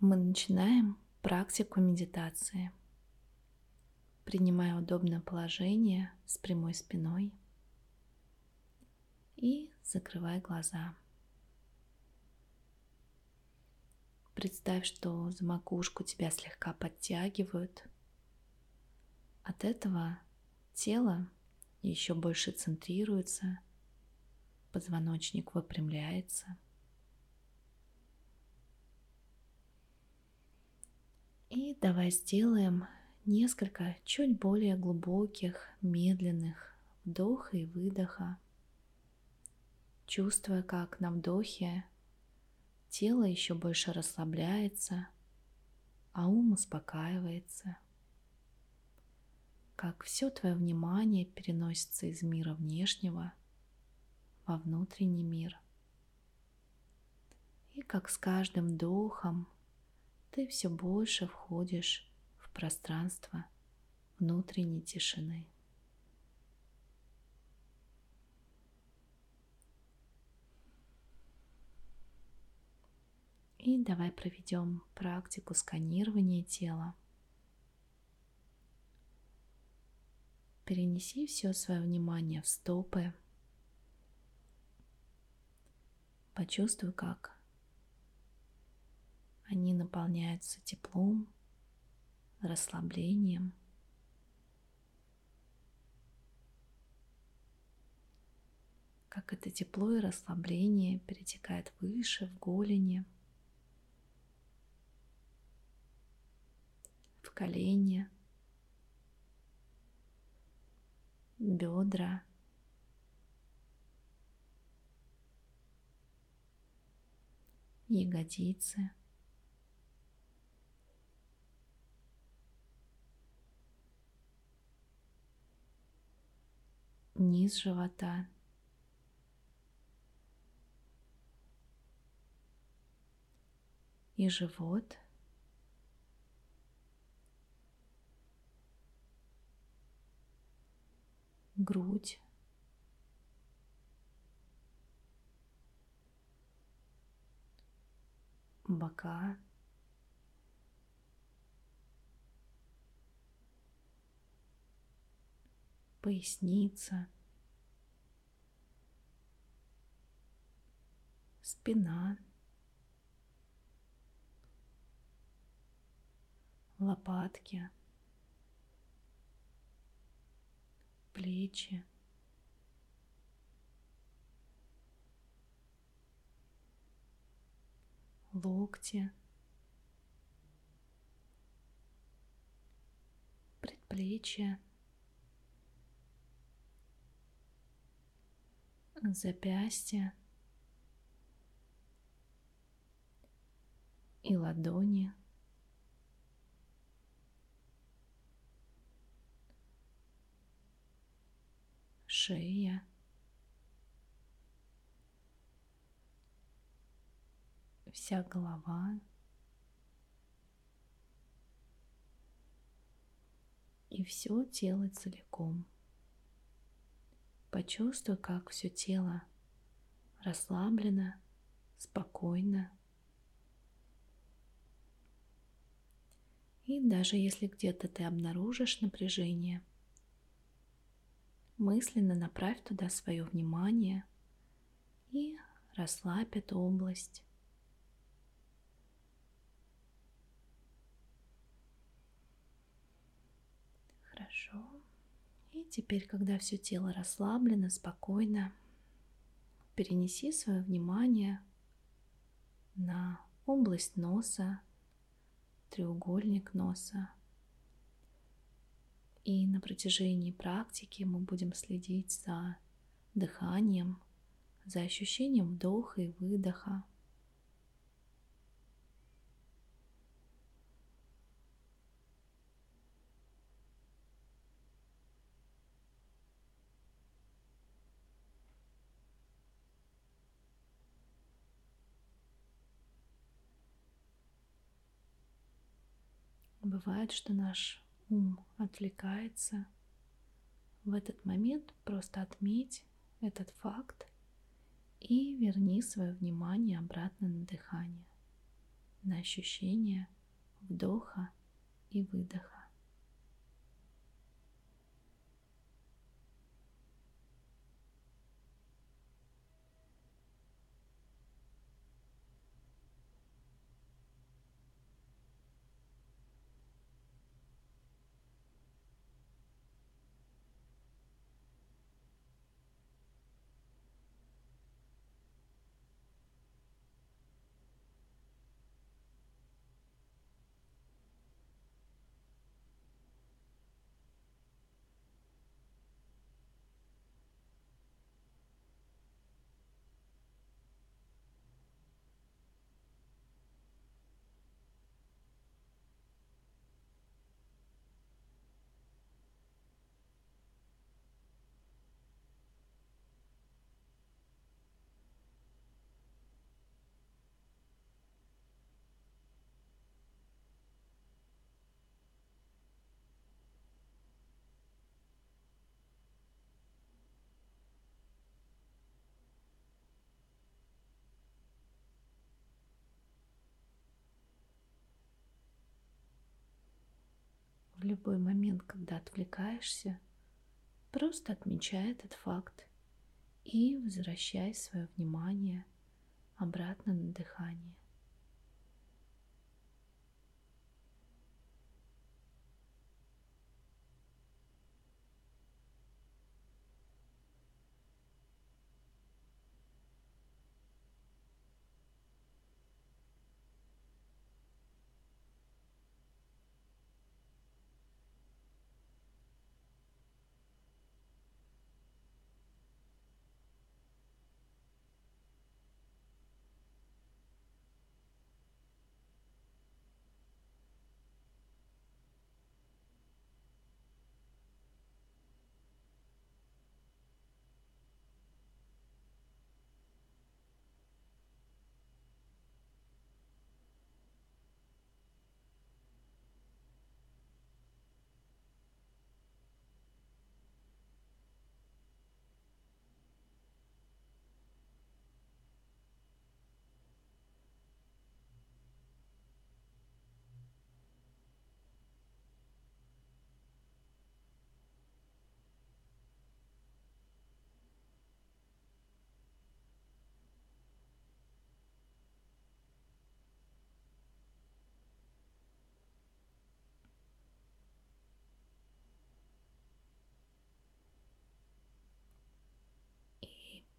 Мы начинаем практику медитации. Принимая удобное положение с прямой спиной и закрывай глаза. Представь, что за макушку тебя слегка подтягивают. От этого тело еще больше центрируется, позвоночник выпрямляется. И давай сделаем несколько чуть более глубоких, медленных вдоха и выдоха, чувствуя, как на вдохе тело еще больше расслабляется, а ум успокаивается, как все твое внимание переносится из мира внешнего во внутренний мир. И как с каждым вдохом ты все больше входишь в пространство внутренней тишины. И давай проведем практику сканирования тела. Перенеси все свое внимание в стопы. Почувствуй, как они наполняются теплом, расслаблением. Как это тепло и расслабление перетекает выше в голени – колени, бедра, ягодицы. Низ живота. И живот – грудь. бока, поясница, спина, лопатки – плечи. локти, предплечья, запястья и ладони – шея, вся голова. И все тело целиком. Почувствуй, как все тело расслаблено, спокойно. И даже если где-то ты обнаружишь напряжение – мысленно направь туда свое внимание и расслабь эту область. Хорошо. Теперь, когда все тело расслаблено, спокойно, перенеси свое внимание на область носа, треугольник носа, и на протяжении практики мы будем следить за дыханием, за ощущением вдоха и выдоха. Бывает, что наш ум отвлекается, в этот момент просто отметь этот факт и верни свое внимание обратно на дыхание, на ощущение вдоха и выдоха. В любой момент, когда отвлекаешься, просто отмечай этот факт и возвращай свое внимание обратно на дыхание.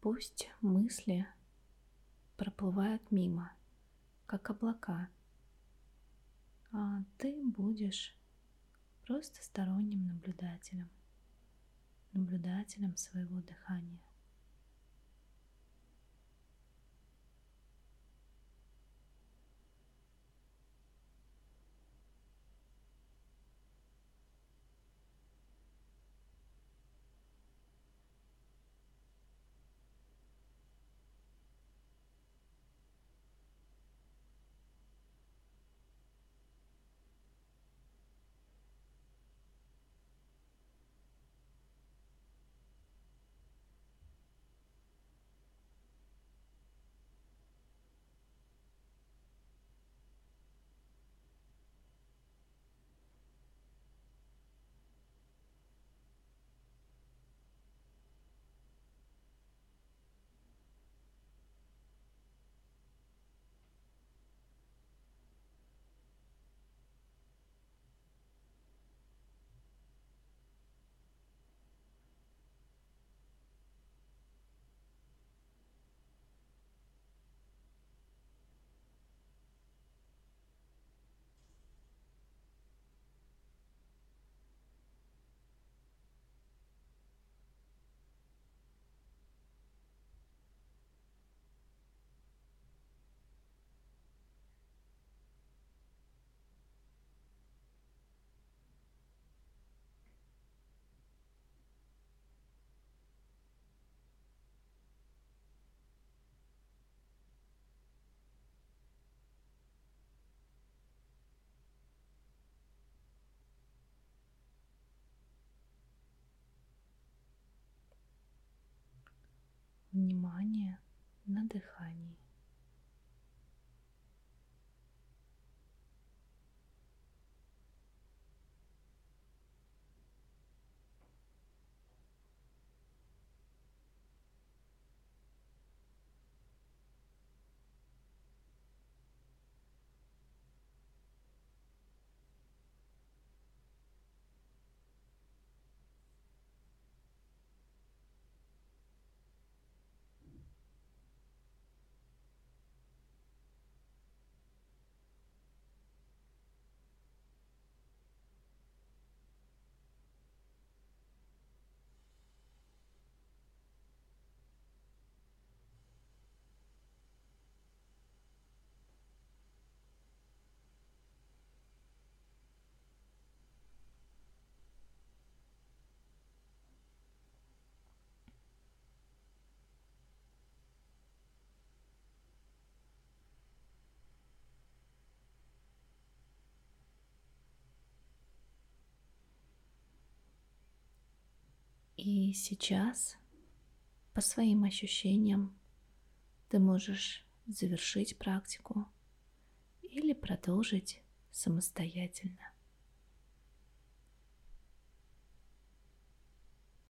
Пусть мысли проплывают мимо, как облака, а ты будешь просто сторонним наблюдателем, наблюдателем своего дыхания. Внимание на дыхании. И сейчас, по своим ощущениям, ты можешь завершить практику или продолжить самостоятельно.